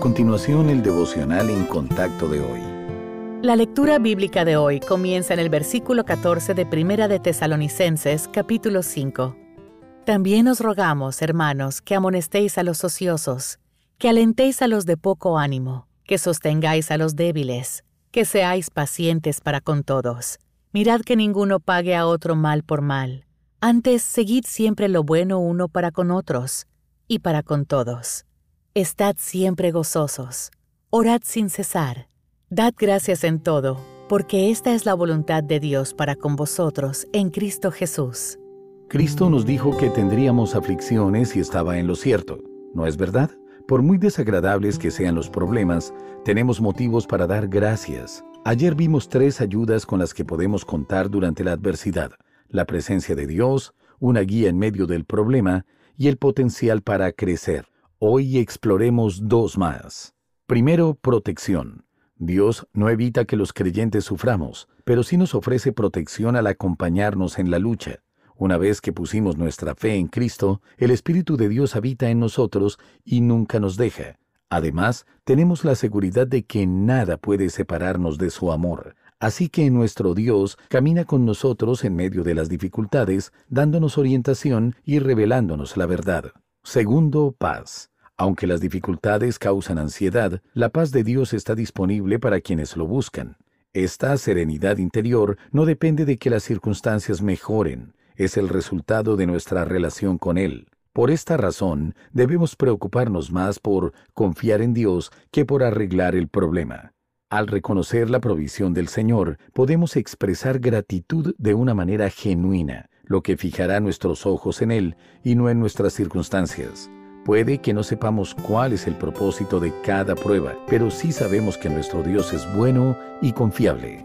continuación, el devocional en contacto de hoy. La lectura bíblica de hoy comienza en el versículo 14 de Primera de Tesalonicenses, capítulo 5. También os rogamos, hermanos, que amonestéis a los ociosos, que alentéis a los de poco ánimo, que sostengáis a los débiles, que seáis pacientes para con todos. Mirad que ninguno pague a otro mal por mal. Antes, seguid siempre lo bueno uno para con otros y para con todos Estad siempre gozosos, orad sin cesar, dad gracias en todo, porque esta es la voluntad de Dios para con vosotros en Cristo Jesús. Cristo nos dijo que tendríamos aflicciones y estaba en lo cierto, ¿no es verdad? Por muy desagradables que sean los problemas, tenemos motivos para dar gracias. Ayer vimos tres ayudas con las que podemos contar durante la adversidad. La presencia de Dios, una guía en medio del problema y el potencial para crecer. Hoy exploremos dos más. Primero, protección. Dios no evita que los creyentes suframos, pero sí nos ofrece protección al acompañarnos en la lucha. Una vez que pusimos nuestra fe en Cristo, el Espíritu de Dios habita en nosotros y nunca nos deja. Además, tenemos la seguridad de que nada puede separarnos de su amor. Así que nuestro Dios camina con nosotros en medio de las dificultades, dándonos orientación y revelándonos la verdad. Segundo, paz. Aunque las dificultades causan ansiedad, la paz de Dios está disponible para quienes lo buscan. Esta serenidad interior no depende de que las circunstancias mejoren, es el resultado de nuestra relación con Él. Por esta razón, debemos preocuparnos más por confiar en Dios que por arreglar el problema. Al reconocer la provisión del Señor, podemos expresar gratitud de una manera genuina, lo que fijará nuestros ojos en Él y no en nuestras circunstancias. Puede que no sepamos cuál es el propósito de cada prueba, pero sí sabemos que nuestro Dios es bueno y confiable.